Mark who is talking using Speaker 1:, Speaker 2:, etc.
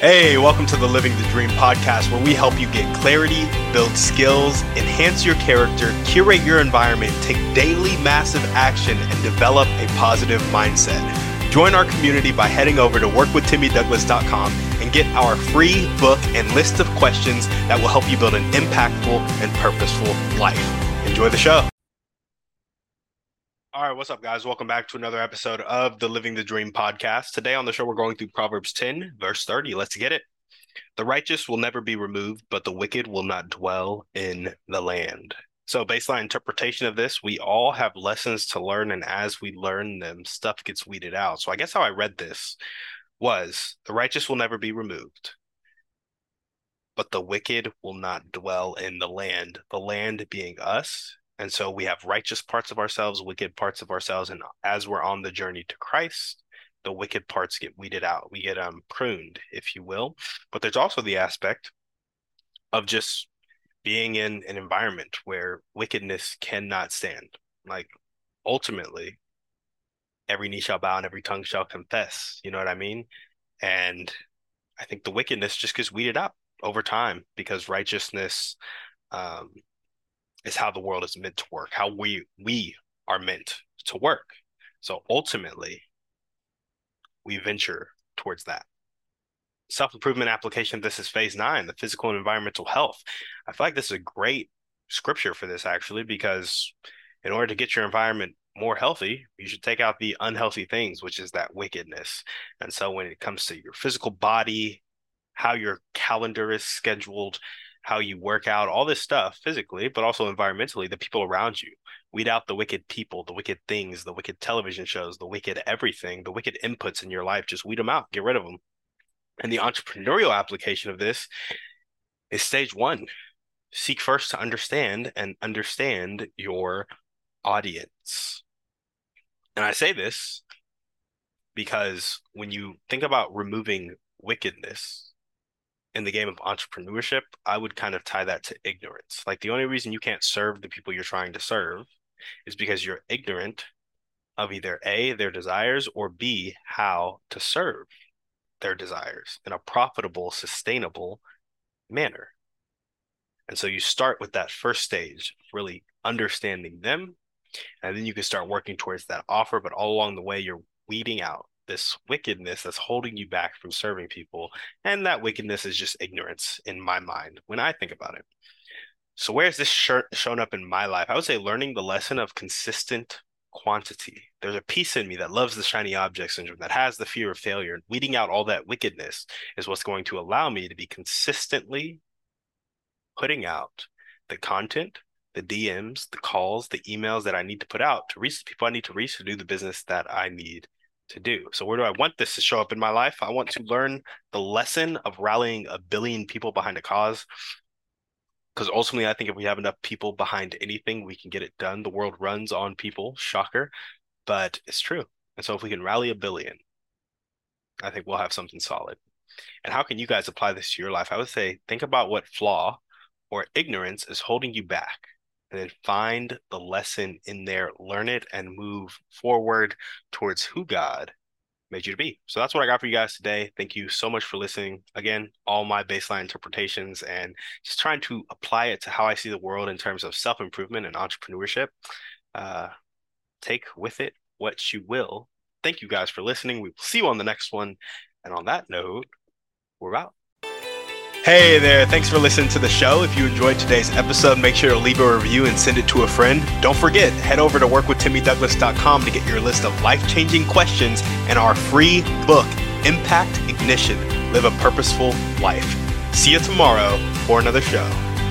Speaker 1: Hey, welcome to the Living the Dream podcast, where we help you get clarity, build skills, enhance your character, curate your environment, take daily massive action, and develop a positive mindset. Join our community by heading over to workwithtimmydouglas.com and get our free book and list of questions that will help you build an impactful and purposeful life. Enjoy the show. All right, what's up, guys? Welcome back to another episode of the Living the Dream podcast. Today on the show, we're going through Proverbs 10, verse 30. Let's get it. The righteous will never be removed, but the wicked will not dwell in the land. So, baseline interpretation of this, we all have lessons to learn, and as we learn them, stuff gets weeded out. So, I guess how I read this was the righteous will never be removed, but the wicked will not dwell in the land. The land being us, and so we have righteous parts of ourselves, wicked parts of ourselves. And as we're on the journey to Christ, the wicked parts get weeded out. We get um pruned, if you will. But there's also the aspect of just being in an environment where wickedness cannot stand. Like ultimately, every knee shall bow and every tongue shall confess. You know what I mean? And I think the wickedness just gets weeded out over time because righteousness um, is how the world is meant to work, how we we are meant to work. So ultimately, we venture towards that. Self improvement application. This is phase nine, the physical and environmental health. I feel like this is a great scripture for this actually, because in order to get your environment more healthy, you should take out the unhealthy things, which is that wickedness. And so when it comes to your physical body, how your calendar is scheduled, how you work out, all this stuff physically, but also environmentally, the people around you. Weed out the wicked people, the wicked things, the wicked television shows, the wicked everything, the wicked inputs in your life. Just weed them out, get rid of them. And the entrepreneurial application of this is stage one seek first to understand and understand your audience. And I say this because when you think about removing wickedness, in the game of entrepreneurship, I would kind of tie that to ignorance. Like the only reason you can't serve the people you're trying to serve is because you're ignorant of either A, their desires, or B, how to serve their desires in a profitable, sustainable manner. And so you start with that first stage, really understanding them, and then you can start working towards that offer. But all along the way, you're weeding out this wickedness that's holding you back from serving people. And that wickedness is just ignorance in my mind when I think about it. So, where has this shirt shown up in my life? I would say learning the lesson of consistent quantity. There's a piece in me that loves the shiny object syndrome, that has the fear of failure. And weeding out all that wickedness is what's going to allow me to be consistently putting out the content, the DMs, the calls, the emails that I need to put out to reach the people I need to reach to do the business that I need to do. So where do I want this to show up in my life? I want to learn the lesson of rallying a billion people behind a cause. Because ultimately, I think if we have enough people behind anything, we can get it done. The world runs on people, shocker, but it's true. And so if we can rally a billion, I think we'll have something solid. And how can you guys apply this to your life? I would say think about what flaw or ignorance is holding you back and then find the lesson in there, learn it, and move forward towards who God made you to be. So that's what I got for you guys today. Thank you so much for listening. Again, all my baseline interpretations and just trying to apply it to how I see the world in terms of self improvement and entrepreneurship. Uh, take with it what you will. Thank you guys for listening. We will see you on the next one. And on that note, we're out. Hey there, thanks for listening to the show. If you enjoyed today's episode, make sure to leave a review and send it to a friend. Don't forget, head over to workwithtimmydouglas.com to get your list of life changing questions and our free book, Impact Ignition Live a Purposeful Life. See you tomorrow for another show.